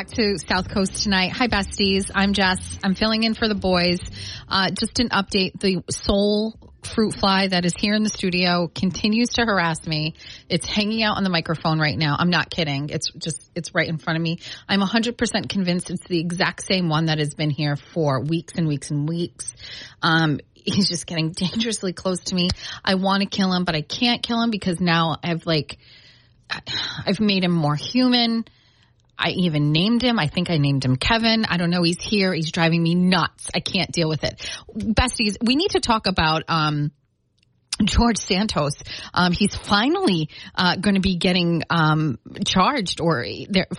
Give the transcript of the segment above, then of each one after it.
Back to South Coast tonight. Hi, besties. I'm Jess. I'm filling in for the boys. Uh, just an update: the sole fruit fly that is here in the studio continues to harass me. It's hanging out on the microphone right now. I'm not kidding. It's just it's right in front of me. I'm 100% convinced it's the exact same one that has been here for weeks and weeks and weeks. Um, he's just getting dangerously close to me. I want to kill him, but I can't kill him because now I've like I've made him more human. I even named him. I think I named him Kevin. I don't know. He's here. He's driving me nuts. I can't deal with it. Besties, we need to talk about, um, George Santos, um, he's finally uh, going to be getting um, charged, or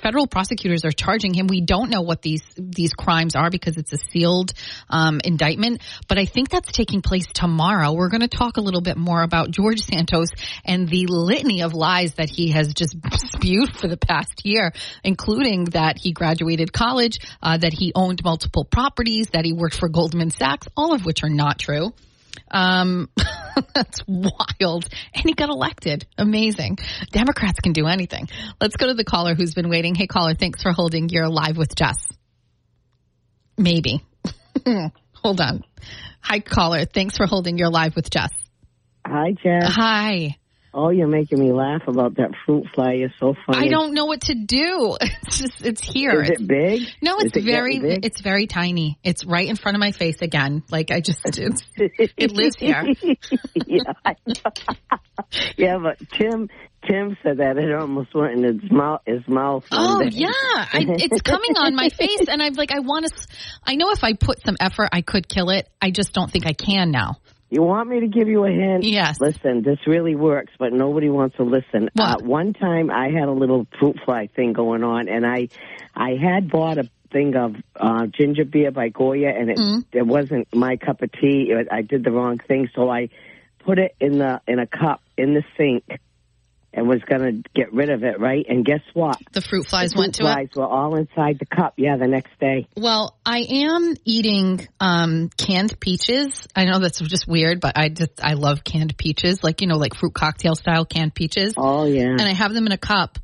federal prosecutors are charging him. We don't know what these these crimes are because it's a sealed um, indictment, but I think that's taking place tomorrow. We're going to talk a little bit more about George Santos and the litany of lies that he has just spewed for the past year, including that he graduated college, uh, that he owned multiple properties, that he worked for Goldman Sachs, all of which are not true. Um, that's wild. And he got elected. Amazing. Democrats can do anything. Let's go to the caller who's been waiting. Hey, caller, thanks for holding. You're live with Jess. Maybe. Hold on. Hi, caller. Thanks for holding. You're live with Jess. Hi, Jess. Hi. Oh, you're making me laugh about that fruit fly. You're so funny. I don't know what to do. It's just, it's here. Is it big? No, it's it very it's very tiny. It's right in front of my face again. Like I just, it's, it lives here. yeah, yeah, but Tim, Tim said that it almost went in his mouth. His mouth. Oh yeah, I, it's coming on my face, and I'm like, I want to. I know if I put some effort, I could kill it. I just don't think I can now. You want me to give you a hint? Yes. Listen, this really works, but nobody wants to listen. Uh, one time, I had a little fruit fly thing going on, and I, I had bought a thing of uh, ginger beer by Goya, and it Mm. it wasn't my cup of tea. It, I did the wrong thing, so I put it in the in a cup in the sink, and was going to get rid of it. Right, and guess what? The fruit flies The went fruit to it. flies were all inside the cup. Yeah, the next day. Well, I am eating um, canned peaches. I know that's just weird, but I just I love canned peaches, like you know, like fruit cocktail style canned peaches. Oh yeah. and I have them in a cup.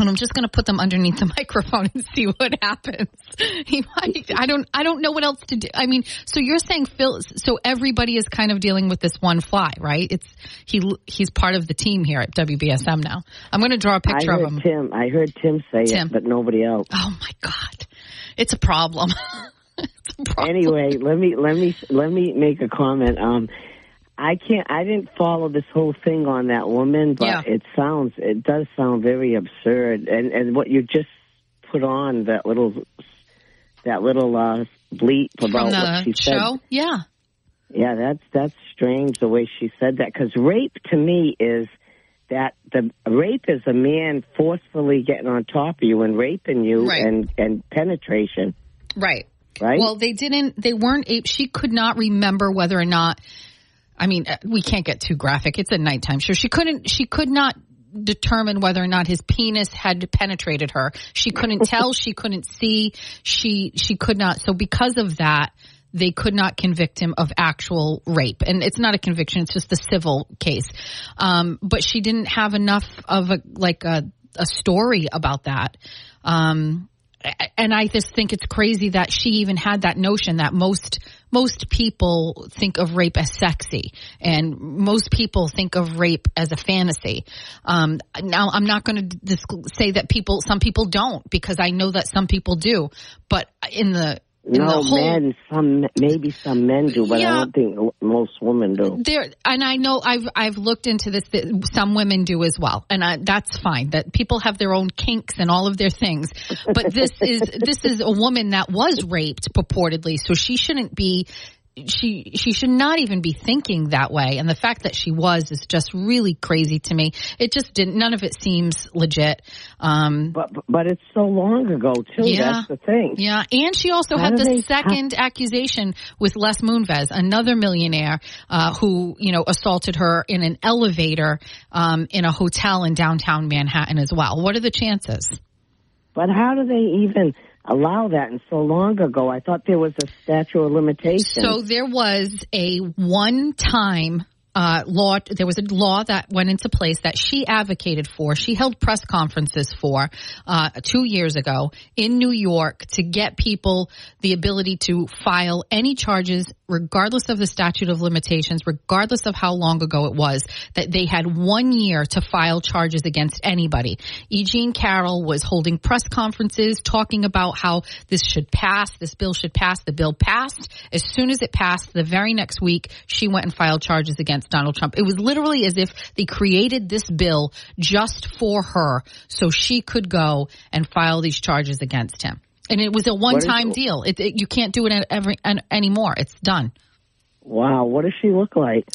And I'm just going to put them underneath the microphone and see what happens. He might, I don't, I don't know what else to do. I mean, so you're saying Phil, so everybody is kind of dealing with this one fly, right? It's, he, he's part of the team here at WBSM now. I'm going to draw a picture of him. Tim. I heard Tim say Tim. it, but nobody else. Oh my God. It's a problem. it's a problem. anyway, let me let me let me make a comment. Um, I can't. I didn't follow this whole thing on that woman, but Yeah. it sounds. It does sound very absurd. And and what you just put on that little that little uh, bleep about the what she said. show? Yeah. Yeah, that's that's strange the way she said that because rape to me is that the rape is a man forcefully getting on top of you and raping you Right. and and penetration, Right. right? Well, they didn't. They weren't. a- She could not remember whether or not. I mean, uh, we can't get too graphic. It's a nighttime show. She couldn't. She could not determine whether or not his penis had penetrated her. She couldn't tell. She couldn't see. She she could not. So because of that, they could not convict him of actual rape. And it's not a conviction. It's just a civil case. Um, but she didn't have enough of a like a a story about that. Um, and I just think it's crazy that she even had that notion that most most people think of rape as sexy, and most people think of rape as a fantasy. Um, now, I'm not going to say that people, some people don't, because I know that some people do. But in the no, whole, men. Some maybe some men do, but yeah, I don't think most women do. There, and I know I've I've looked into this. That some women do as well, and I, that's fine. That people have their own kinks and all of their things. But this is this is a woman that was raped purportedly, so she shouldn't be she she should not even be thinking that way. And the fact that she was is just really crazy to me. It just didn't none of it seems legit. Um but but it's so long ago too. Yeah, that's the thing. Yeah. And she also How had the second accusation with les moonves another millionaire uh, who you know assaulted her in an elevator um, in a hotel in downtown manhattan as well. What are the chances? But how do they even allow that and so long ago. I thought there was a statute of limitations. So there was a one time uh, law, there was a law that went into place that she advocated for. She held press conferences for uh, two years ago in New York to get people the ability to file any charges, regardless of the statute of limitations, regardless of how long ago it was, that they had one year to file charges against anybody. E. Jean Carroll was holding press conferences talking about how this should pass, this bill should pass. The bill passed. As soon as it passed, the very next week, she went and filed charges against against Donald Trump. It was literally as if they created this bill just for her so she could go and file these charges against him. And it was a one-time deal. It, it, you can't do it every anymore. It's done. Wow, what does she look like?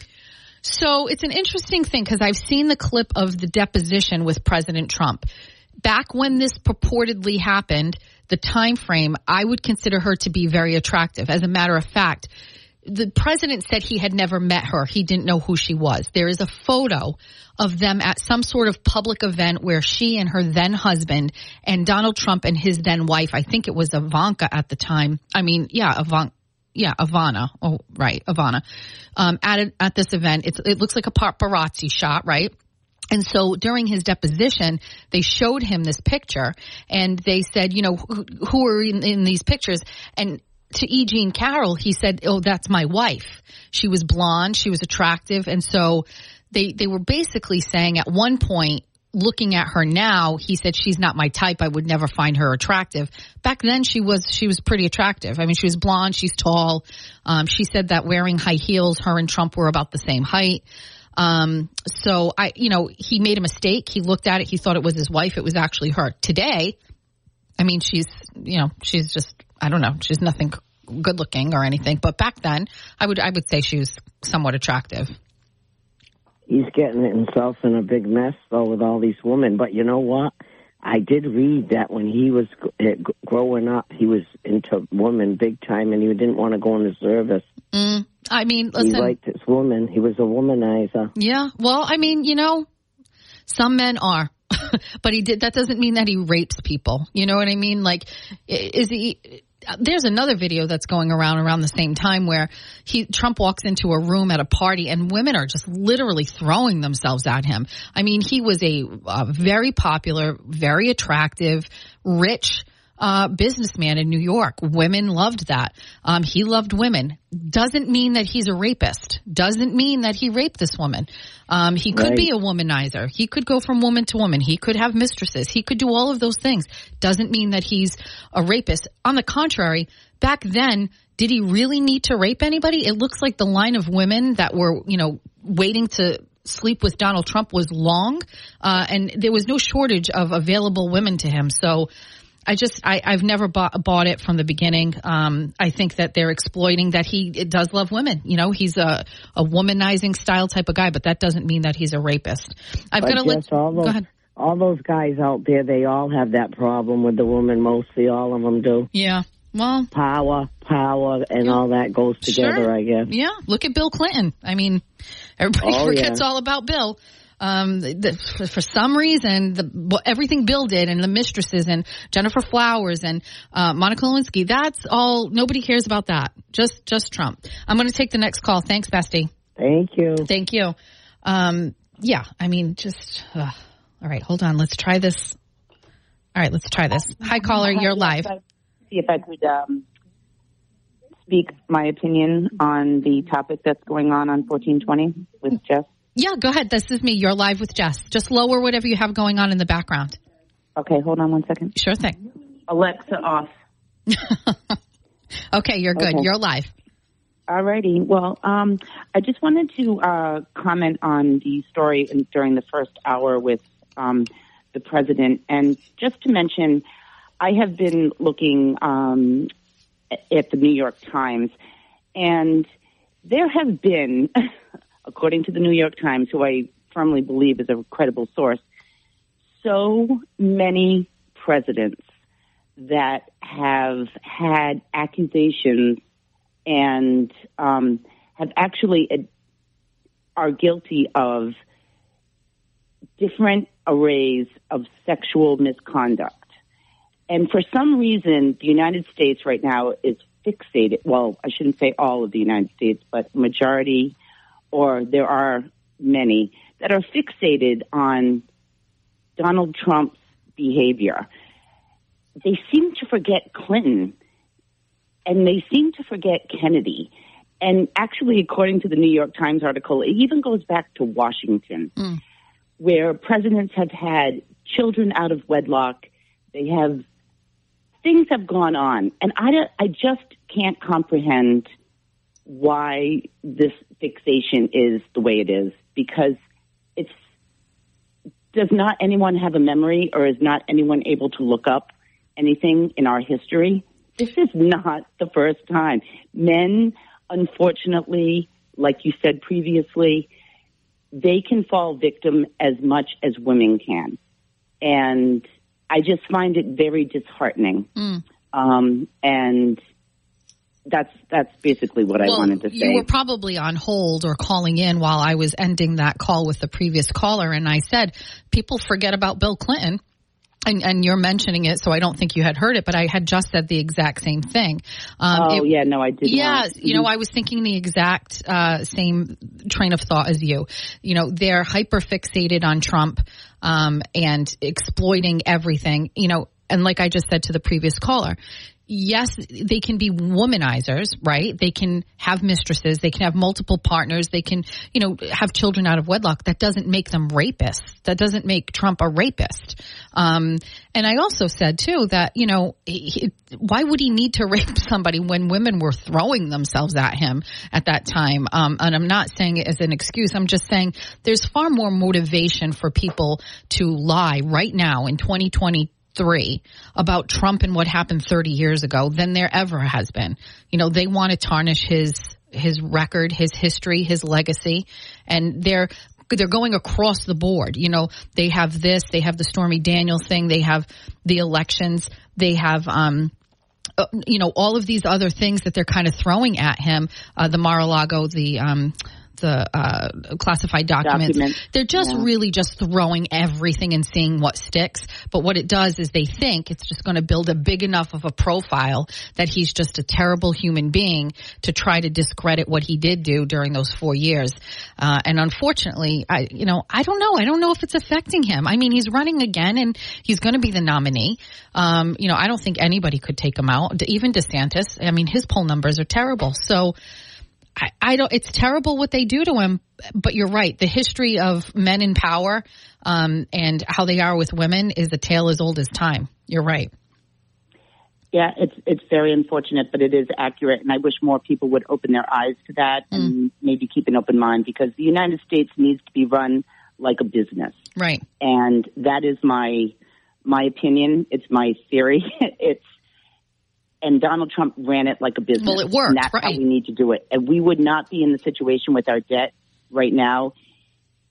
So it's an interesting thing because I've seen the clip of the deposition with President Trump. Back when this purportedly happened, the time frame, I would consider her to be very attractive. As a matter of fact, the president said he had never met her. He didn't know who she was. There is a photo of them at some sort of public event where she and her then husband and Donald Trump and his then wife, I think it was Ivanka at the time. I mean, yeah, Ivanka. Yeah, Ivana. Oh, right, Ivana. Um, at at this event, it looks like a paparazzi shot, right? And so during his deposition, they showed him this picture and they said, you know, who, who are in, in, these pictures? And to E. Jean Carroll, he said, "Oh, that's my wife. She was blonde, she was attractive, and so they they were basically saying at one point." Looking at her now, he said she's not my type. I would never find her attractive. Back then, she was she was pretty attractive. I mean, she was blonde, she's tall. Um, she said that wearing high heels, her and Trump were about the same height. Um, so I, you know, he made a mistake. He looked at it. He thought it was his wife. It was actually her. Today, I mean, she's, you know, she's just I don't know. She's nothing good looking or anything, but back then, I would I would say she was somewhat attractive. He's getting himself in a big mess though with all these women. But you know what? I did read that when he was eh, growing up, he was into women big time, and he didn't want to go into service. Mm, I mean, listen, he liked this woman. He was a womanizer. Yeah. Well, I mean, you know, some men are. but he did that doesn't mean that he rapes people you know what i mean like is he there's another video that's going around around the same time where he Trump walks into a room at a party and women are just literally throwing themselves at him. I mean, he was a, a very popular, very attractive, rich uh, businessman in New York. Women loved that. Um, he loved women. Doesn't mean that he's a rapist. Doesn't mean that he raped this woman. Um, he could right. be a womanizer. He could go from woman to woman. He could have mistresses. He could do all of those things. Doesn't mean that he's a rapist. On the contrary, back then, did he really need to rape anybody? It looks like the line of women that were, you know, waiting to sleep with Donald Trump was long, uh, and there was no shortage of available women to him. So I just I, I've never bought, bought it from the beginning. Um, I think that they're exploiting that he does love women. You know, he's a a womanizing style type of guy, but that doesn't mean that he's a rapist. I've got to let. All those, go ahead. All those guys out there, they all have that problem with the woman. Mostly, all of them do. Yeah. Well, power, power, and yeah. all that goes together. Sure. I guess. Yeah. Look at Bill Clinton. I mean, everybody oh, forgets yeah. all about Bill um, the, for, for, some reason, the, everything Bill did and the mistresses and Gennifer Flowers and uh, Monica Lewinsky, that's all. Nobody cares about that. Just just Trump. I'm going to take the next call. Thanks, Bestie. Thank you. Thank you. Um, yeah, I mean, just uh, all right. Hold on. Let's try this. All right, let's try this. Hi, caller. You're live. See if I could um, speak my opinion on the topic that's going on on 1420 with Jeff. Yeah, go ahead. This is me. You're live with Jess. Just lower whatever you have going on in the background. Okay, hold on one second. Sure thing. Alexa off. Okay, you're good. Okay. You're live. All righty. Well, um, I just wanted to uh, comment on the story in, during the first hour with um, the president, and just to mention, I have been looking um, at the New York Times, and there have been, according to the New York Times, who I firmly believe is a credible source, so many presidents that have had accusations and um, have actually uh, are guilty of different arrays of sexual misconduct. And for some reason, the United States right now is fixated. Well, I shouldn't say all of the United States, but majority, or there are many that are fixated on Donald Trump's behavior. They seem to forget Clinton and they seem to forget Kennedy. And actually, according to the New York Times article, it even goes back to Washington, Mm. where presidents have had children out of wedlock. They have things have gone on, and I I just can't comprehend why this fixation is the way it is because it's does not anyone have a memory or is not anyone able to look up anything in our history? This is not the first time. Men, unfortunately, like you said previously, they can fall victim as much as women can. And I just find it very disheartening. Mm. Um, and that's that's basically what I wanted to say. you were probably on hold or calling in while I was ending that call with the previous caller, and I said people forget about Bill Clinton. And, and you're mentioning it, so I don't think you had heard it, but I had just said the exact same thing. Um, oh it- yeah, no, I did. yeah, not. you know, I was thinking the exact uh, same train of thought as you. You know, they're hyper fixated on Trump um, and exploiting everything. You know, and like I just said to the previous caller, yes, they can be womanizers, right? They can have mistresses, they can have multiple partners, they can, you know, have children out of wedlock. That doesn't make them rapists. That doesn't make Trump a rapist. Um, and I also said too that, you know, he, why would he need to rape somebody when women were throwing themselves at him at that time? Um, and I'm not saying it as an excuse. I'm just saying there's far more motivation for people to lie right now in 2020 three about Trump and what happened 30 years ago than there ever has been. You know, they want to tarnish his his record, his history, his legacy, and they're they're going across the board. You know, they have this, they have the Stormy Daniels thing, they have the elections, they have um uh, you know all of these other things that they're kind of throwing at him uh, the mar-a-lago the um the uh, classified documents. Documents. They're just Yeah. really just throwing everything and seeing what sticks. But what it does is they think it's just going to build a big enough of a profile that he's just a terrible human being to try to discredit what he did do during those four years. Uh, and unfortunately, I, you know, I don't know. I don't know if it's affecting him. I mean, he's running again and he's going to be the nominee. Um, you know, I don't think anybody could take him out. Even DeSantis. I mean, his poll numbers are terrible. So, I, I don't. It's terrible what they do to him. But you're right. The history of men in power um, and how they are with women is a tale as old as time. You're right. Yeah, it's it's very unfortunate, but it is accurate, and I wish more people would open their eyes to that and maybe keep an open mind because the United States needs to be run like a business, Right. and that is my my opinion. It's my theory. it's and Donald Trump ran it like a business. Well, it worked, and that's how right. we need to do it. And we would not be in the situation with our debt right now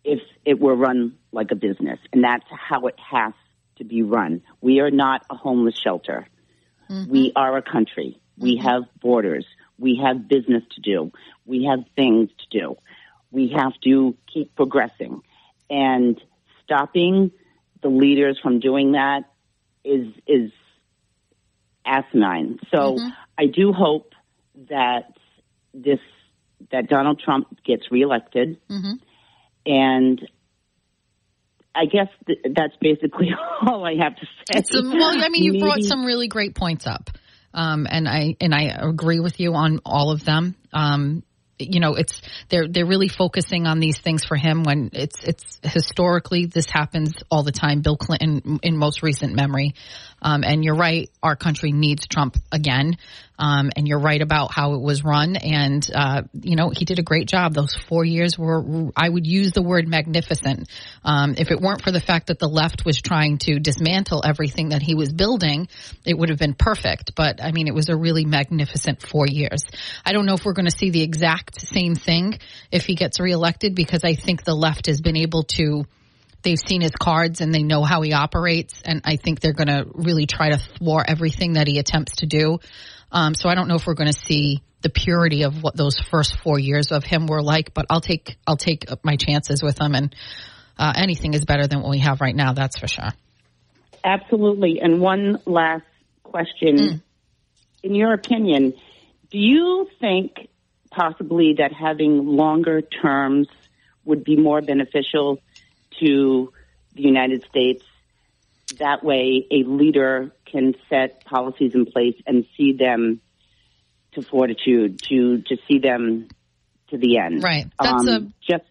if it were run like a business, and that's how it has to be run. We are not a homeless shelter. Mm-hmm. We are a country. We mm-hmm. have borders. We have business to do. We have things to do. We have to keep progressing. And stopping the leaders from doing that is is asinine. So I do hope that this that Donald Trump gets reelected. And I guess th- that's basically all I have to say. Some, well, I mean, you brought some really great points up, um, and I and I agree with you on all of them. Um, you know, it's they're they're really focusing on these things for him when it's it's historically this happens all the time. Bill Clinton in most recent memory, um, and you're right, our country needs Trump again. Um, and you're right about how it was run. And, uh, you know, he did a great job. Those four years were, I would use the word magnificent. Um, if it weren't for the fact that the left was trying to dismantle everything that he was building, it would have been perfect. But I mean, it was a really magnificent four years. I don't know if we're going to see the exact same thing if he gets reelected because I think the left has been able to they've seen his cards and they know how he operates and I think they're going to really try to thwart everything that he attempts to do. Um, so I don't know if we're going to see the purity of what those first four years of him were like, but I'll take I'll take my chances with him, and uh, anything is better than what we have right now. That's for sure. Absolutely. And one last question: mm. In your opinion, do you think possibly that having longer terms would be more beneficial to the United States? That way, a leader can set policies in place and see them to fortitude, to to see them to the end. Right. That's um, a just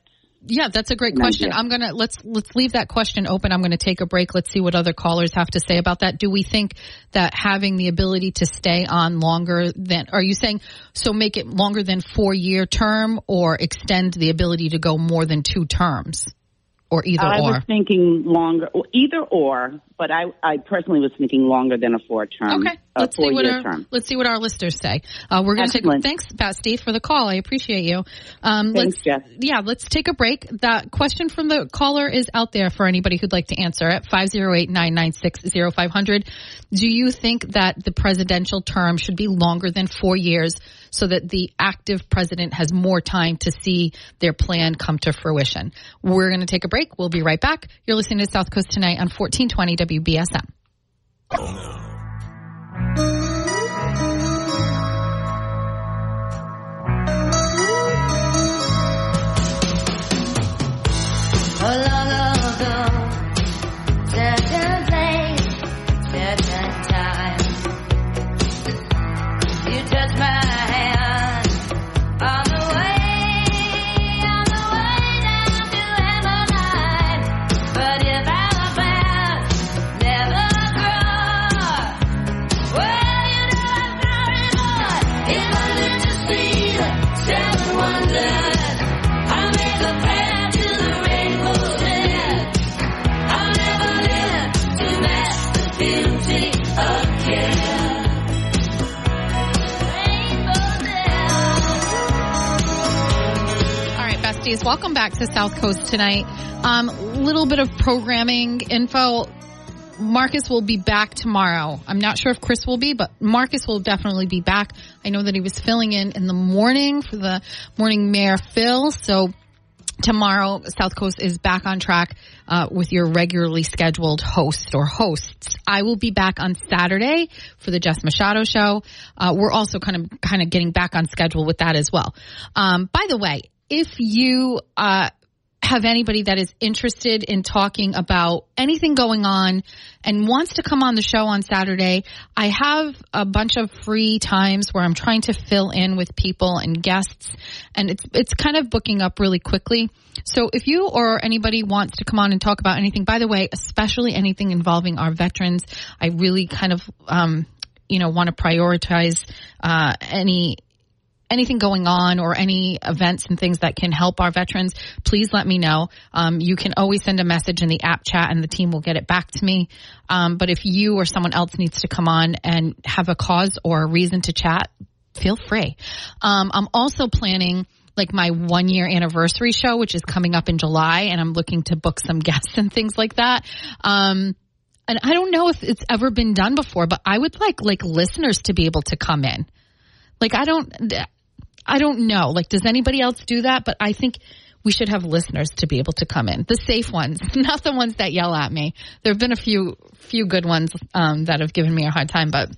yeah, that's a great question. I'm gonna let's let's leave that question open. I'm gonna take a break. Let's see what other callers have to say about that. Do we think that having the ability to stay on longer than are you saying so make it longer than four year term or extend the ability to go more than two terms? Or either I or? I was thinking longer, either or, but I, I personally was thinking longer than a four term. Okay, let's see what our term. let's see what our listeners say. Uh, we're going to take thanks, Basti, for the call. I appreciate you. Um, thanks, Jeff. Yeah, let's take a break. That question from the caller is out there for anybody who'd like to answer it. Five zero eight nine nine six zero five hundred. Do you think that the presidential term should be longer than four years? so that the active president has more time to see their plan come to fruition. We're going to take a break. We'll be right back. You're listening to South Coast Tonight on 1420 WBSM. Welcome back to South Coast tonight. Um, little bit of programming info. Marcus will be back tomorrow. I'm not sure if Chris will be, but Marcus will definitely be back. I know that he was filling in in the morning for the morning mayor Phil. So tomorrow, South Coast is back on track uh, with your regularly scheduled host or hosts. I will be back on Saturday for the Jess Machado show. Uh, we're also kind of kind of getting back on schedule with that as well. Um, by the way, if you uh, have anybody that is interested in talking about anything going on and wants to come on the show on Saturday, I have a bunch of free times where I'm trying to fill in with people and guests and it's it's kind of booking up really quickly. So if you or anybody wants to come on and talk about anything, by the way, especially anything involving our veterans, I really kind of um, you know want to prioritize uh, any anything going on or any events and things that can help our veterans, please let me know. Um, you can always send a message in the app chat and the team will get it back to me. Um, but if you or someone else needs to come on and have a cause or a reason to chat, feel free. Um, I'm also planning like my one year anniversary show, which is coming up in July, and I'm looking to book some guests and things like that. Um, and I don't know if it's ever been done before, but I would like like listeners to be able to come in. Like I don't I don't know. Like, does anybody else do that? But I think we should have listeners to be able to come in. The safe ones, not the ones that yell at me. There have been a few, few good ones, um, that have given me a hard time, but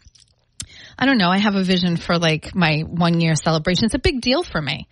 I don't know. I have a vision for like my one year celebration. It's a big deal for me.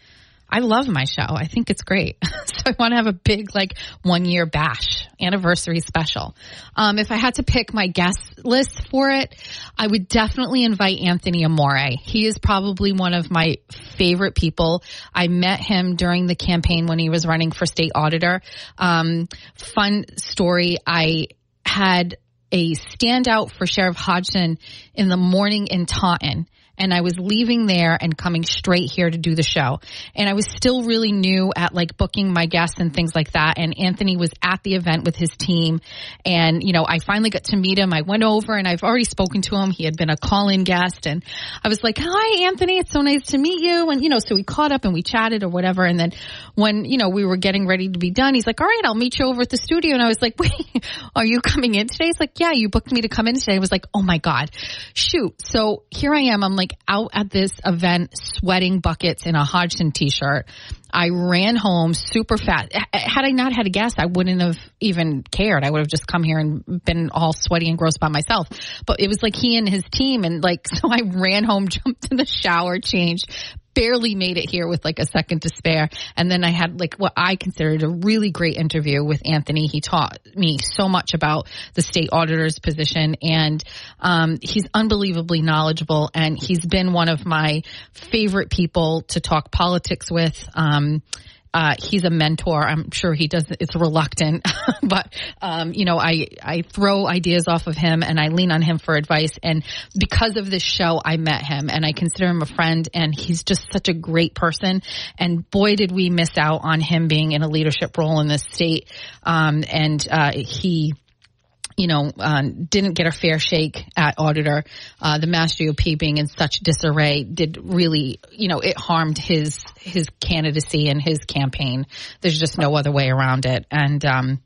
I love my show. I think it's great. so I want to have a big like one year bash anniversary special. Um, if I had to pick my guest list for it, I would definitely invite Anthony Amore. He is probably one of my favorite people. I met him during the campaign when he was running for state auditor. Um, fun story. I had a standout for Sheriff Hodgson in the morning in Taunton and I was leaving there and coming straight here to do the show. And I was still really new at like booking my guests and things like that. And Anthony was at the event with his team. And, you know, I finally got to meet him. I went over and I've already spoken to him. He had been a call in guest and I was like, hi, Anthony. It's so nice to meet you. And, you know, so we caught up and we chatted or whatever. And then when, you know, we were getting ready to be done, he's like, all right, I'll meet you over at the studio. And I was like, wait, are you coming in today? He's like, yeah, you booked me to come in today. I was like, oh my God, shoot. So here I am. I'm like out at this event, sweating buckets in a Hodgson t-shirt. I ran home super fast. Had I not had a guest, I wouldn't have even cared. I would have just come here and been all sweaty and gross by myself. But it was like he and his team and like, so I ran home, jumped in the shower, changed, barely made it here with like a second to spare. And then I had like what I considered a really great interview with Anthony. He taught me so much about the state auditor's position and um, he's unbelievably knowledgeable and he's been one of my favorite people to talk politics with. Um, uh, he's a mentor. I'm sure he does. It's reluctant, but um, you know, I I throw ideas off of him and I lean on him for advice. And because of this show, I met him and I consider him a friend. And he's just such a great person. And boy, did we miss out on him being in a leadership role in this state. Um, and uh, he you know, uh, didn't get a fair shake at auditor. Uh, the Mass GOP being in such disarray did really, you know, it harmed his his candidacy and his campaign. There's just no other way around it. And um,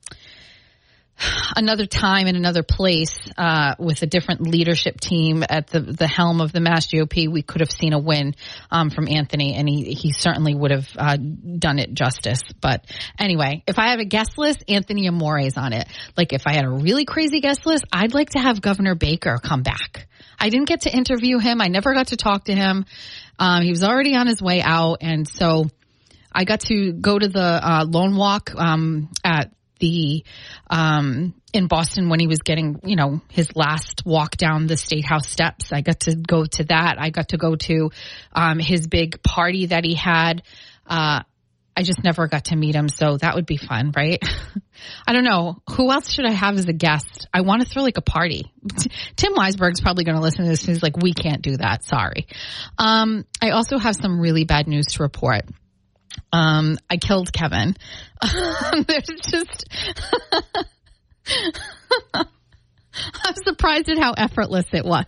another time in another place uh, with a different leadership team at the the helm of the Mass GOP, we could have seen a win um, from Anthony, and he he certainly would have uh, done it justice. But anyway, if I have a guest list, Anthony Amore is on it. Like if I had a really crazy guest list, I'd like to have Governor Baker come back. I didn't get to interview him. I never got to talk to him. Um, he was already on his way out, and so. I got to go to the uh, Lone Walk um, at the um, in Boston when he was getting, you know, his last walk down the state house steps. I got to go to that. I got to go to um, his big party that he had. Uh, I just never got to meet him, so that would be fun, right? I don't know. Who else should I have as a guest? I want to throw like a party. Tim Weisberg's probably going to listen to this. He's like, we can't do that. Sorry. Um, I also have some really bad news to report. Um, I killed Kevin. There's just. I'm surprised at how effortless it was.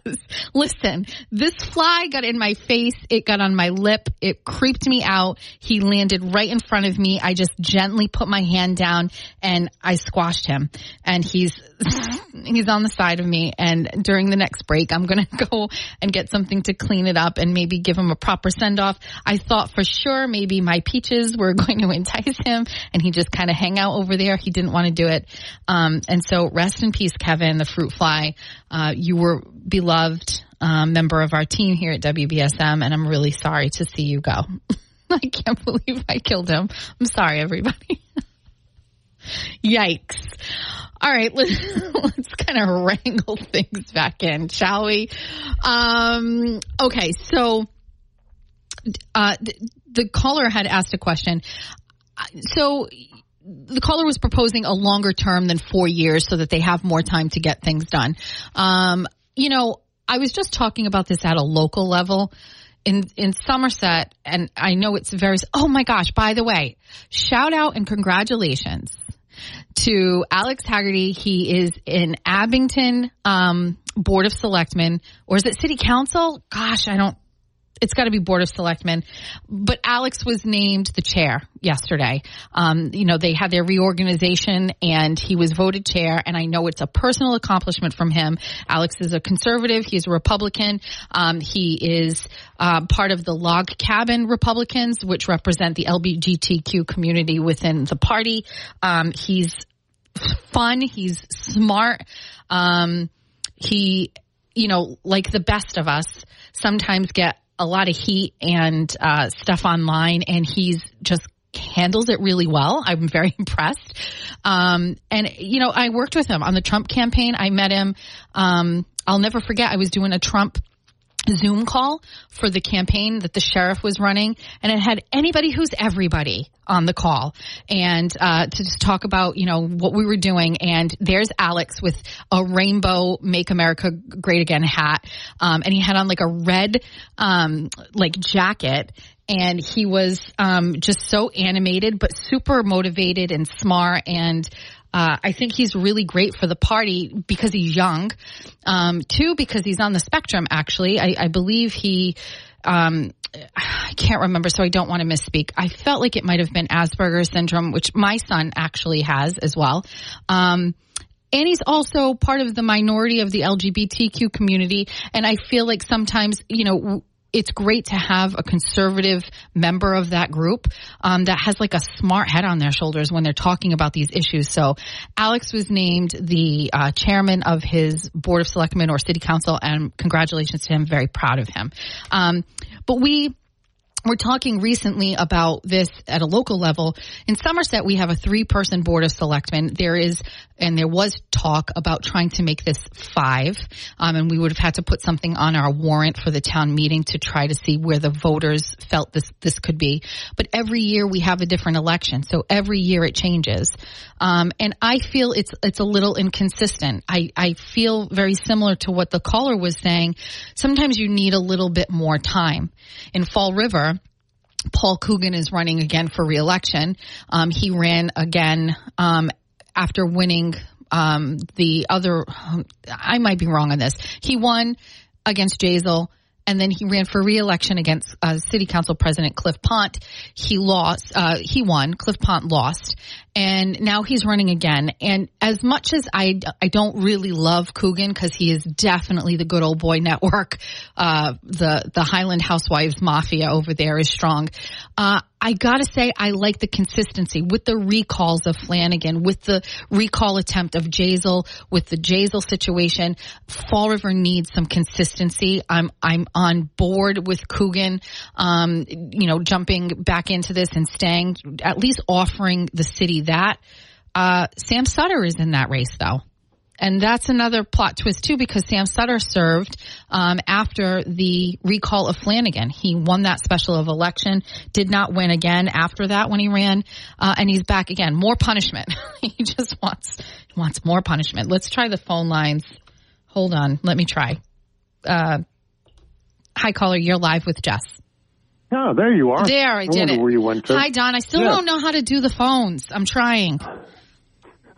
Listen, this fly got in my face. It got on my lip. It creeped me out. He landed right in front of me. I just gently put my hand down and I squashed him. And he's, he's on the side of me. And during the next break, I'm going to go and get something to clean it up and maybe give him a proper send off. I thought for sure maybe my peaches were going to entice him and he just kind of hang out over there. He didn't want to do it. Um, and so rest in peace, Kevin, the fruit fly. Uh, you were beloved um, member of our team here at WBSM, and I'm really sorry to see you go. I can't believe I killed him. I'm sorry, everybody. Yikes. All right, let's, let's kind of wrangle things back in, shall we? Um, okay, so uh, the caller had asked a question. So the caller was proposing a longer term than four years so that they have more time to get things done. Um, you know, I was just talking about this at a local level in in Somerset, and I know it's very. Oh my gosh! By the way, shout out and congratulations to Alex Haggerty. He is in Abington um, Board of Selectmen, or is it City Council? Gosh, I don't it's got to be board of selectmen. But Alex was named the chair yesterday. Um, you know, they had their reorganization and he was voted chair. And I know it's a personal accomplishment from him. Alex is a conservative. He's a Republican. Um, he is uh, part of the log cabin Republicans, which represent the LGBTQ community within the party. Um, he's fun. He's smart. Um, he, you know, like the best of us, sometimes get a lot of heat and uh, stuff online, and he's just handles it really well. I'm very impressed. Um, and you know, I worked with him on the Trump campaign. I met him. Um, I'll never forget. I was doing a Trump Zoom call for the campaign that the sheriff was running, and it had anybody who's everybody on the call, and uh, to just talk about you know what we were doing. And there's Alex with a rainbow "Make America Great Again" hat, um, and he had on like a red um, like jacket. And he was um, just so animated, but super motivated and smart, and uh, I think he's really great for the party because he's young. Um, two, because he's on the spectrum, actually. I, I believe he, um, I can't remember, so I don't want to misspeak. I felt like it might have been Asperger's syndrome, which my son actually has as well. Um, and he's also part of the minority of the LGBTQ community. And I feel like sometimes, you know, it's great to have a conservative member of that group um, that has like a smart head on their shoulders when they're talking about these issues. So Alex was named the uh, chairman of his board of selectmen or city council, and congratulations to him. Very proud of him. Um, but we we're talking recently about this at a local level. In Somerset, we have a three person board of selectmen. There is, and there was talk about trying to make this five. Um, and we would have had to put something on our warrant for the town meeting to try to see where the voters felt this, this could be. But every year we have a different election. So every year it changes. Um, and I feel it's, it's a little inconsistent. I, I feel very similar to what the caller was saying. Sometimes you need a little bit more time. In Fall River, Paul Coogan is running again for reelection. Um, he ran again um, after winning um, the other. I might be wrong on this. He won against Jasiel and then he ran for reelection against uh, City Council President Cliff Pont. He lost. Uh, he won. Cliff Pont lost, and now he's running again. And as much as I, I don't really love Coogan because he is definitely the good old boy network. Uh, the the Highland Housewives mafia over there is strong. Uh, I gotta say, I like the consistency with the recalls of Flanagan, with the recall attempt of Jasiel, with the Jasiel situation. Fall River needs some consistency. I'm, I'm on board with Coogan, um, you know, jumping back into this and staying, at least offering the city that. Uh, Sam Sutter is in that race though. And that's another plot twist too, because Sam Sutter served um, after the recall of Flanagan. He won that special of election, did not win again after that when he ran, uh, and he's back again. More punishment. he just wants wants more punishment. Let's try the phone lines. Hold on, let me try. Uh, hi, caller. You're live with Jess. Oh, there you are. There, I, I did it. Where you went to. Hi, Don. I still yeah. don't know how to do the phones. I'm trying.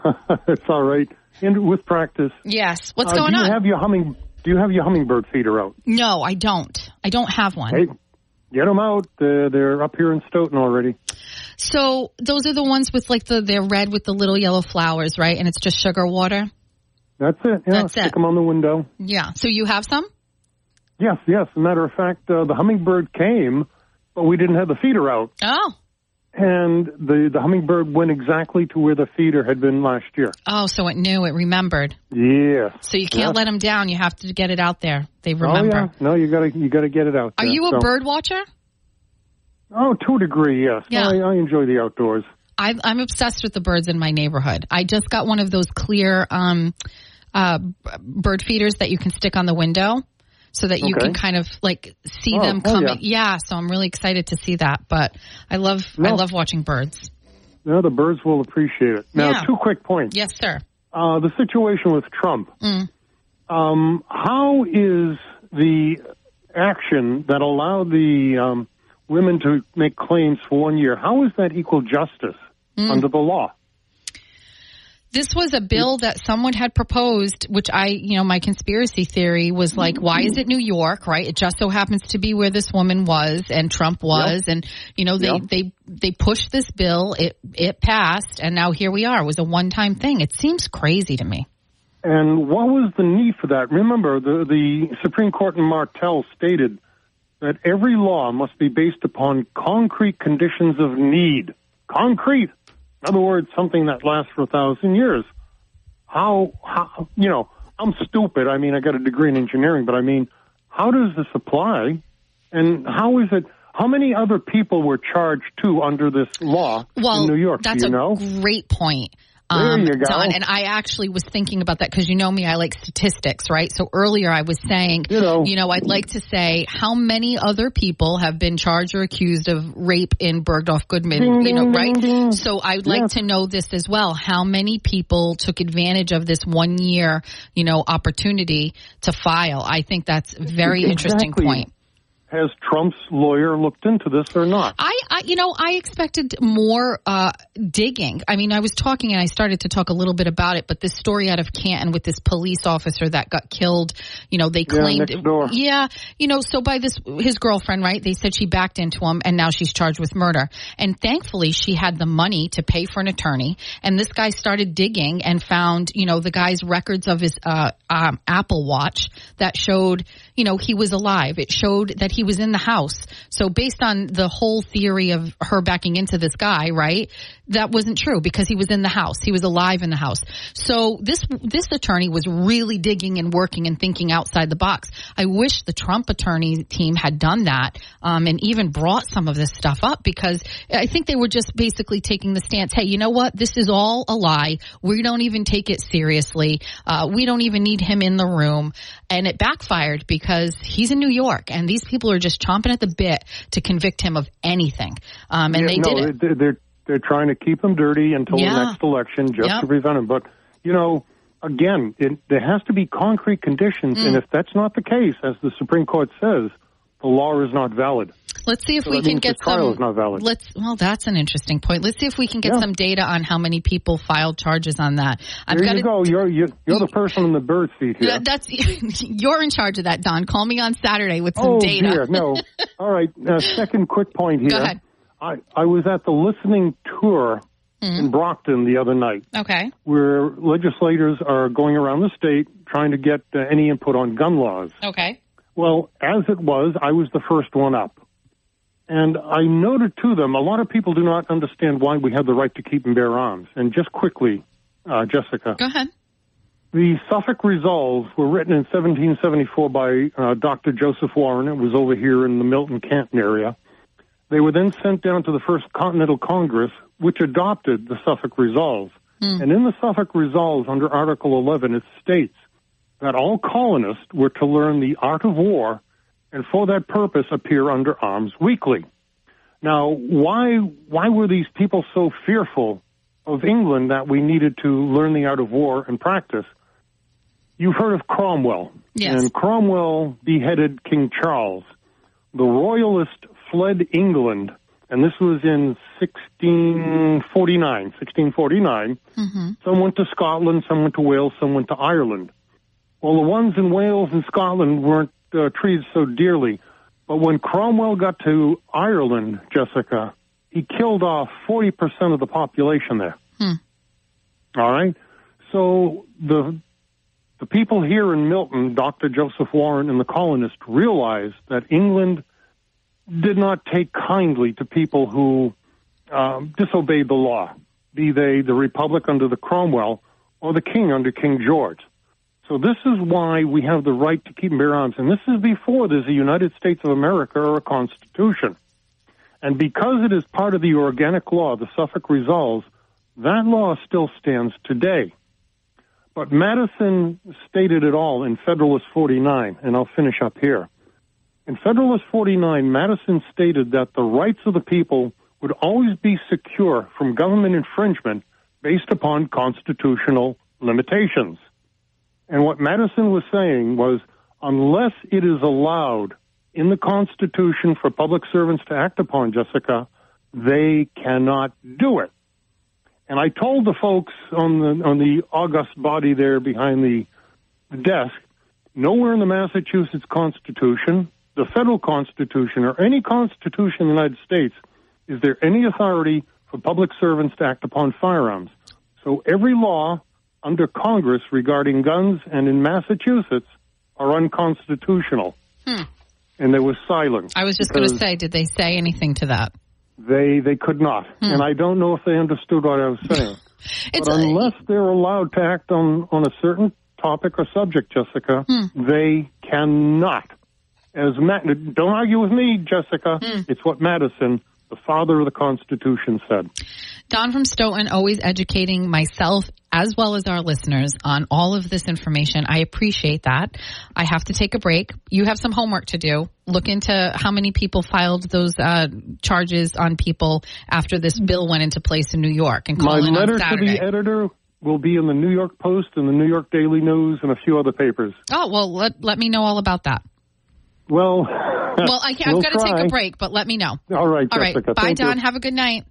it's all right and with practice. Yes. What's uh, going do you on? Have your humming? Do you have your hummingbird feeder out? No, I don't. I don't have one. Hey, get them out. Uh, they're up here in Stoughton already. So those are the ones with like the they're red with the little yellow flowers, right? And it's just sugar water. That's it. Yeah, That's stick it. them on the window. Yeah. So you have some? Yes, yes. As a matter of fact, uh, the hummingbird came, but we didn't have the feeder out. Oh. And the, the hummingbird went exactly to where the feeder had been last year. Oh, so it knew, it remembered. Yeah. So you can't yes. let them down. You have to get it out there. They remember. Oh, yeah. No, you gotta, you gotta get it out Are there, you a so. bird watcher? Oh, to a degree, yes. Yeah. I, I enjoy the outdoors. I, I'm obsessed with the birds in my neighborhood. I just got one of those clear um, uh, bird feeders that you can stick on the window so that you Okay. can kind of like see Oh, them coming. yeah. yeah, so I'm really excited to see that. But I love I love watching birds. No, the birds will appreciate it. Now, Yeah. two quick points. Yes, sir. Uh, the situation with Trump. Mm. Um, how is the action that allowed the um, women to make claims for one year? How is that equal justice Mm. under the law? This was a bill that someone had proposed, which I, you know, my conspiracy theory was like, why is it New York, right? It just so happens to be where this woman was and Trump was, and you know, they Yep. they they pushed this bill, it it passed, and now here we are. It was a one time thing. It seems crazy to me. And what was the need for that? Remember, the, the Supreme Court in Martell stated that every law must be based upon concrete conditions of need. Concrete. In other words, something that lasts for a thousand years. How, how, you know, I'm stupid. I mean, I got a degree in engineering, but I mean, how does this apply? And how is it, how many other people were charged too under this law Well, in New York? that's Do you a know? great point. Um. Don, and I actually was thinking about that because you know me, I like statistics, right? So earlier I was saying, you know, you know, I'd like to say how many other people have been charged or accused of rape in Bergdorf Goodman, you know, right? So I'd like to know this as well. How many people took advantage of this one year, you know, opportunity to file? I think that's a very exactly. interesting point has Trump's lawyer looked into this or not? I, I you know, I expected more uh, digging. I mean, I was talking and I started to talk a little bit about it, but this story out of Canton with this police officer that got killed, you know, they claimed, yeah, yeah, you know, so by this his girlfriend, right? They said she backed into him, and now she's charged with murder. And thankfully, she had the money to pay for an attorney. And this guy started digging and found, you know, the guy's records of his uh, um, Apple Watch that showed, you know, he was alive. It showed that he was in the house. So based on the whole theory of her backing into this guy, right? That wasn't true because he was in the house. He was alive in the house. So this this attorney was really digging and working and thinking outside the box. I wish the Trump attorney team had done that um, and even brought some of this stuff up because I think they were just basically taking the stance, hey, you know what? This is all a lie. We don't even take it seriously. Uh, we don't even need him in the room. And it backfired because he's in New York and these people are just chomping at the bit to convict him of anything. Um, and yeah, they no, did it. They're, they're, they're trying to keep him dirty until Yeah. the next election just Yep. to prevent him. But, you know, again, it, there has to be concrete conditions. Mm. And if that's not the case, as the Supreme Court says, the law is not valid. Let's see if So we can get some. is not valid. Let's. Well, that's an interesting point. Let's see if we can get Yeah. some data on how many people filed charges on that. I've There got you go. You're, you're, you're the person in the bird seat here. That- That's you're in charge of that, Don. Call me on Saturday with some oh, data. dear. No. All right. Uh, second quick point here. Go ahead. I, I was at the listening tour Mm-hmm. in Brockton the other night. Okay. where legislators are going around the state trying to get uh, any input on gun laws. Okay. Well, as it was, I was the first one up. And I noted to them, a lot of people do not understand why we have the right to keep and bear arms. And just quickly, uh, Jessica, Go ahead. the Suffolk Resolves were written in 1774 by uh, Dr. Joseph Warren. It was over here in the Milton Canton area. They were then sent down to the First Continental Congress, which adopted the Suffolk Resolves. And in the Suffolk Resolves, under Article 11, it states that all colonists were to learn the art of war and for that purpose appear under arms weekly. Now, why, why were these people so fearful of England that we needed to learn the art of war and practice? You've heard of Cromwell. Yes. And Cromwell beheaded King Charles. The royalists fled England, and this was in 1649. 1649. Mm-hmm. Some went to Scotland, some went to Wales, some went to Ireland. Well, the ones in Wales and Scotland weren't uh, treated so dearly. But when Cromwell got to Ireland, Jessica, he killed off 40% of the population there. All right? So the the people here in Milton, Dr. Joseph Warren and the colonists realized that England did not take kindly to people who um, disobeyed the law, be they the Republic under the Cromwell or the King under King George. So this is why we have the right to keep and bear arms, and this is before there's a United States of America or a Constitution. And because it is part of the organic law, the Suffolk Resolves, that law still stands today. But Madison stated it all in Federalist 49, and I'll finish up here. In Federalist 49, Madison stated that the rights of the people would always be secure from government infringement based upon constitutional limitations. And what Madison was saying was unless it is allowed in the Constitution for public servants to act upon, Jessica, they cannot do it. And I told the folks on the on the august body there behind the, the desk, nowhere in the Massachusetts Constitution, the federal Constitution, or any Constitution in the United States is there any authority for public servants to act upon firearms. So every law under Congress regarding guns and in Massachusetts are unconstitutional. Hmm. And there was silence. I was just going to say, did they say anything to that? they they could not, hmm. and I don't know if they understood what I was saying. But unless they're allowed to act on on a certain topic or subject, Jessica, hmm. they cannot. As Matt, don't argue with me, Jessica. It's what Madison, the father of the Constitution, said. Don from Stoughton, always educating myself as well as our listeners on all of this information. I appreciate that. I have to take a break. You have some homework to do. Look into how many people filed those uh, charges on people after this bill went into place in New York and call My letter to the editor will be in the New York Post and the New York Daily News and a few other papers. oh well, let let me know all about that. Well, Well, I I've got to take a break, but let me know. All right, All right. Jessica. Bye, Thank you. Don. Have a good night.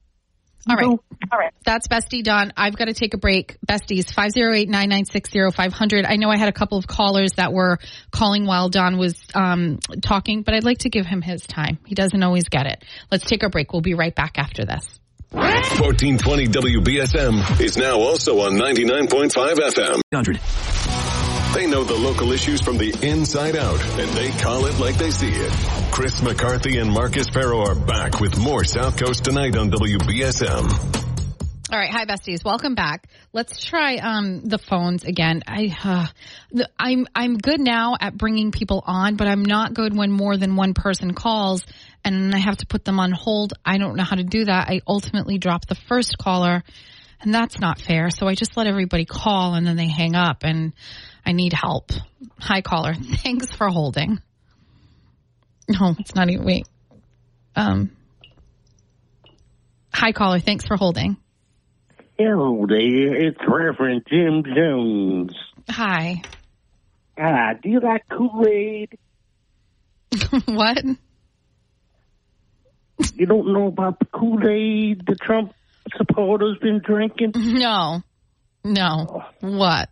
All right. All right. That's Bestie Don. I've got to take a break. Besties, 508-996-0500. I know I had a couple of callers that were calling while Don was um, talking, but I'd like to give him his time. He doesn't always get it. Let's take a break. We'll be right back after this. 1420 WBSM is now also on 99.5 FM. 100. They know the local issues from the inside out, and they call it like they see it. Chris McCarthy and Marcus Farrow are back with more South Coast tonight on WBSM. All right, hi besties. Welcome back. Let's try um, the phones again. I uh, I'm I'm good now at bringing people on, but I'm not good when more than one person calls and I have to put them on hold. I don't know how to do that. I ultimately drop the first caller, and that's not fair. So I just let everybody call and then they hang up, and I need help. Hi caller, thanks for holding. No, it's not even. Wait. Um. Hi caller, thanks for holding. Hello there, it's Reverend Jim Jones. Hi. Ah, do you like Kool-Aid? what? You don't know about the Kool-Aid the Trump supporters been drinking? No. No. What?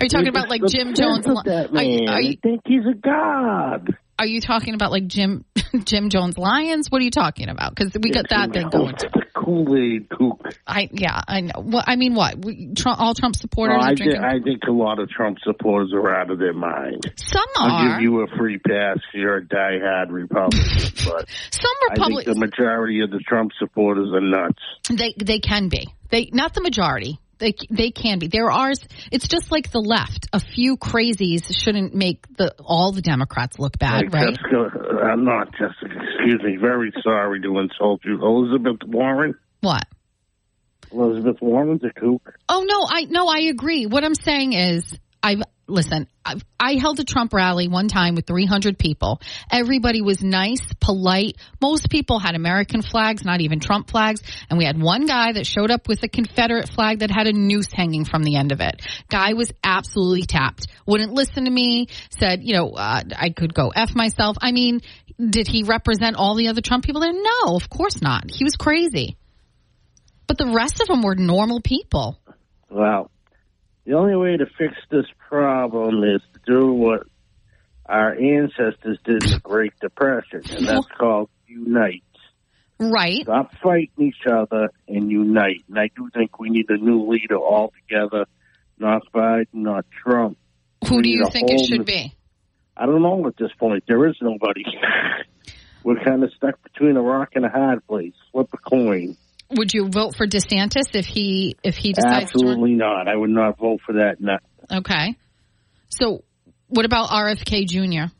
Are you talking about like Jim Jones? that Are, you- man. are They you think he's a god. are you talking about like Jim Jim Jones Lions? What are you talking about? Because we got that thing going. The Kool-Aid kook. I yeah, I know. Well, I mean, what? We, Trump, all Trump supporters are I, drinking. thi- I think a lot of Trump supporters are out of their mind. Some I'll are. give you a free pass. You're a diehard Republican, but Some I think Republicans. the majority of the Trump supporters are nuts. They they can be. They not the majority. They they can be. There are. It's just like the left. A few crazies shouldn't make the all the Democrats look bad, Like, right? Jessica, I'm not Jessica. Excuse me. Very sorry to insult you, Elizabeth Warren. What? Elizabeth Warren's a kook. Oh no, I no, I agree. What I'm saying is, I've listen. I've, I held a Trump rally one time with 300 people. Everybody was nice, polite. Most people had American flags, not even Trump flags, and we had one guy that showed up with a Confederate flag that had a noose hanging from the end of it. Guy was absolutely tapped. Wouldn't listen to me. Said, you know, uh, I could go f myself. I mean, did he represent all the other Trump people there? No, of course not. He was crazy. But the rest of them were normal people. Well, the only way to fix this problem is to do what our ancestors did in the Great Depression, and that's called unite. Right. Stop fighting each other and unite. And I do think we need a new leader altogether, not Biden, not Trump. Who We do you think it should be? I don't know at this point. There is nobody. We're kind of stuck between a rock and a hard place. Flip a coin. Would you vote for DeSantis if he if he decides Absolutely not. I would not vote for that. Not. Okay. So, what about RFK Jr.?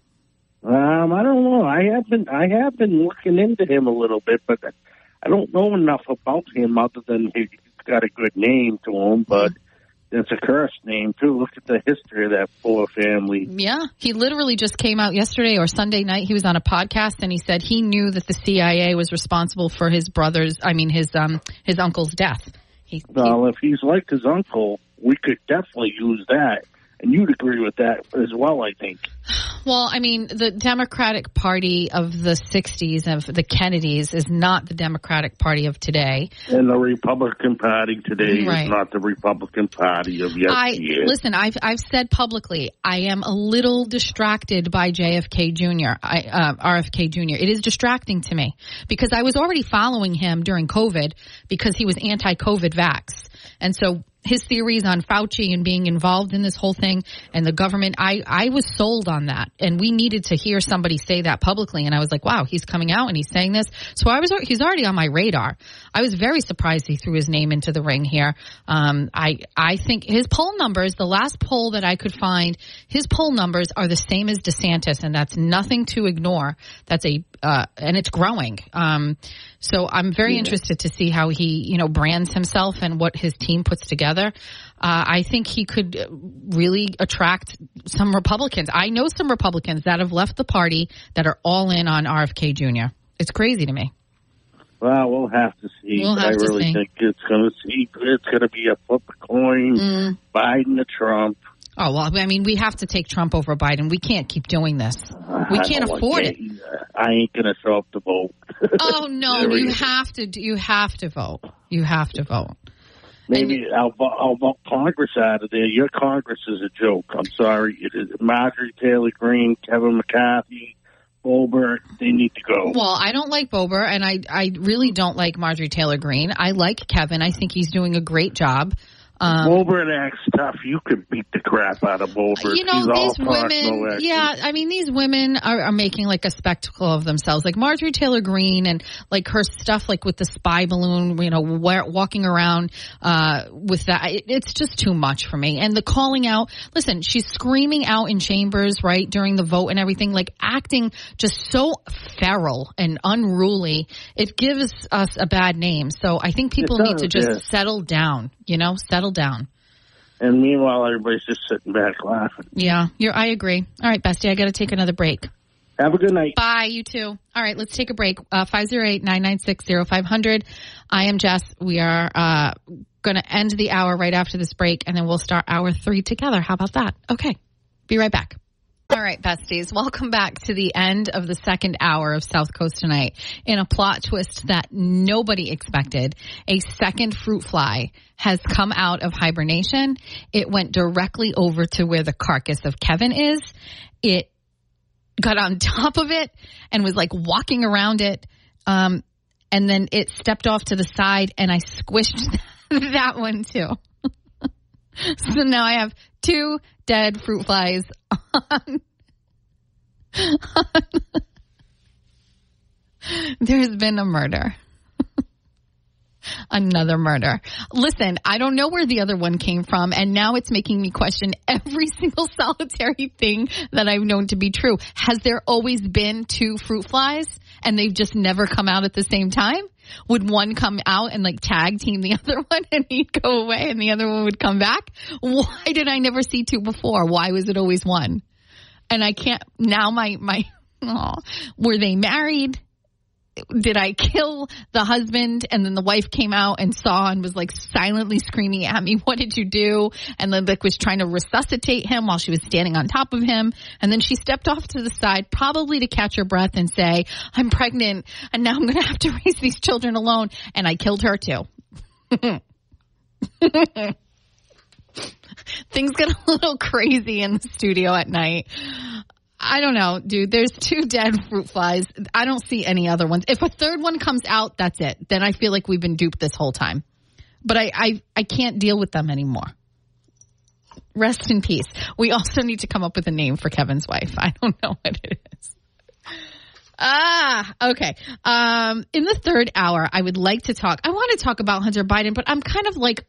Um, I don't know. I have been I have been looking into him a little bit, but I don't know enough about him other than he's got a good name to him. But it's a cursed name too. Look at the history of that poor family. Yeah, he literally just came out yesterday or Sunday night. He was on a podcast and he said he knew that the CIA was responsible for his brother's, I mean his um his uncle's death. He, he- Well, if he's like his uncle, we could definitely use that, and you'd agree with that as well. I think. well, I mean the Democratic Party of the '60s of the Kennedys is not the Democratic Party of today. And the Republican Party today Right. is not the Republican Party of I listen. I've I've said publicly I am a little distracted by JFK Jr. I, uh, RFK Jr. It is distracting to me because I was already following him during COVID because he was anti-COVID vax, and so his theories on Fauci and being involved in this whole thing and the government. I I was sold on that, and we needed to hear somebody say that publicly. And I was like, wow, he's coming out and he's saying this. So I was he's already on my radar. I was very surprised he threw his name into the ring here. Um, I I think his poll numbers, the last poll that I could find, his poll numbers are the same as DeSantis, and that's nothing to ignore. That's a uh, and it's growing. Um, so I'm very yeah. interested to see how he, you know, brands himself and what his team puts together. Uh, I think he could really attract some Republicans. I know some Republicans that have left the party that are all in on RFK Jr. It's crazy to me. Well, we'll have to see. We'll have I to really see. think it's going to see. It's going to be a flip a coin. Mm. Biden to Trump. Oh well, I mean, we have to take Trump over Biden. We can't keep doing this. We can't afford like it. I ain't going to show up to vote. Oh no, you have to. You have to vote. You have to vote. Maybe I'll, I'll vote Congress out of there. Your Congress is a joke. I'm sorry. It is Marjorie Taylor Greene, Kevin McCarthy, Goldberg. They need to go. Well, I don't like Boebert, and I I really don't like Marjorie Taylor Greene. I like Kevin. I think he's doing a great job. Um, acts tough. You could beat the crap out of Goldberg. you know He's these no women action. yeah i mean these women are, are making like a spectacle of themselves like marjorie taylor Greene and like her stuff like with the spy balloon you know walking around uh with that it, it's just too much for me and the calling out listen she's screaming out in chambers right during the vote and everything like acting just so feral and unruly it gives us a bad name so i think people need to just yeah. settle down you know settle down And meanwhile, everybody's just sitting back laughing. yeah you're i agree all right bestie i gotta take another break Have a good night. Bye, you too. All right, let's take a break. Uh, 508-996-0500. I am Jess. We are uh, going to end the hour right after this break, and then we'll start hour three together. How about that? Okay. Be right back. All right, besties. Welcome back to the end of the second hour of South Coast Tonight. In a plot twist that nobody expected, a second fruit fly has come out of hibernation. It went directly over to where the carcass of Kevin is. It got on top of it and was like walking around it. Um, and then it stepped off to the side and I squished that one too. so now I have two dead fruit flies on. There's been a murder. Another murder. Listen, I don't know where the other one came from, and now it's making me question every single solitary thing that I've known to be true. Has there always been two fruit flies and they've just never come out at the same time? Would one come out and like tag team the other one and he'd go away and the other one would come back? Why did I never see two before? Why was it always one? And I can't, now my, my, oh, were they married? Did I kill the husband? And then the wife came out and saw and was like silently screaming at me, what did you do? And then like was trying to resuscitate him while she was standing on top of him. And then she stepped off to the side, probably to catch her breath and say, I'm pregnant and now I'm going to have to raise these children alone. And I killed her too. Things get a little crazy in the studio at night. I don't know, dude. There's two dead fruit flies. I don't see any other ones. If a third one comes out, that's it. Then I feel like we've been duped this whole time. But I, I, I can't deal with them anymore. Rest in peace. We also need to come up with a name for Kevin's wife. I don't know what it is. Ah, okay. Um, in the third hour, I would like to talk. I want to talk about Hunter Biden, but I'm kind of like,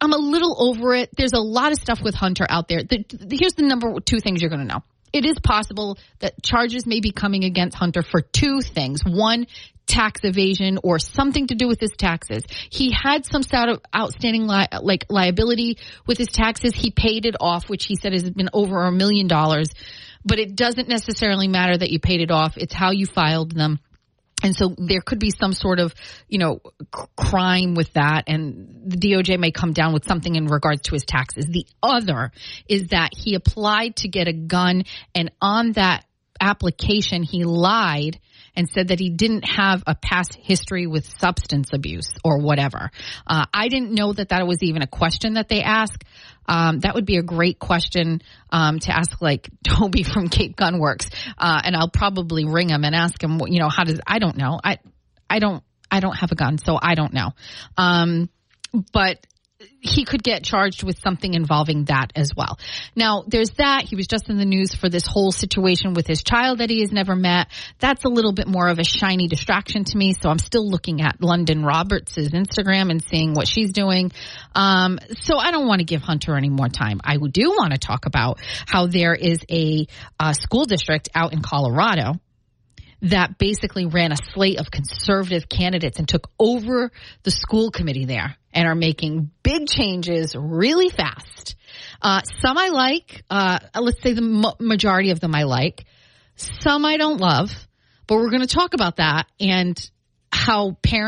I'm a little over it. There's a lot of stuff with Hunter out there. The, the- here's the number two things you're going to know. It is possible that charges may be coming against Hunter for two things. One, tax evasion or something to do with his taxes. He had some sort of outstanding li- like liability with his taxes. He paid it off, which he said has been over a million dollars. But it doesn't necessarily matter that you paid it off. It's how you filed them. And so there could be some sort of, you know, c- crime with that and the DOJ may come down with something in regards to his taxes. The other is that he applied to get a gun and on that application he lied and said that he didn't have a past history with substance abuse or whatever. Uh, I didn't know that that was even a question that they ask. Um, that would be a great question um, to ask, like Toby from Cape Gun Works, uh, and I'll probably ring him and ask him, you know, how does I don't know, I I don't I don't have a gun, so I don't know, um, but he could get charged with something involving that as well. Now, there's that. He was just in the news for this whole situation with his child that he has never met. That's a little bit more of a shiny distraction to me. So I'm still looking at Lunden Roberts' Instagram and seeing what she's doing. Um, so I don't want to give Hunter any more time. I do want to talk about how there is a uh, school district out in Colorado that basically ran a slate of conservative candidates and took over the school committee there and are making big changes really fast. Uh, some I like. Uh, let's say the majority of them I like. Some I don't love, but we're going to talk about that and how parents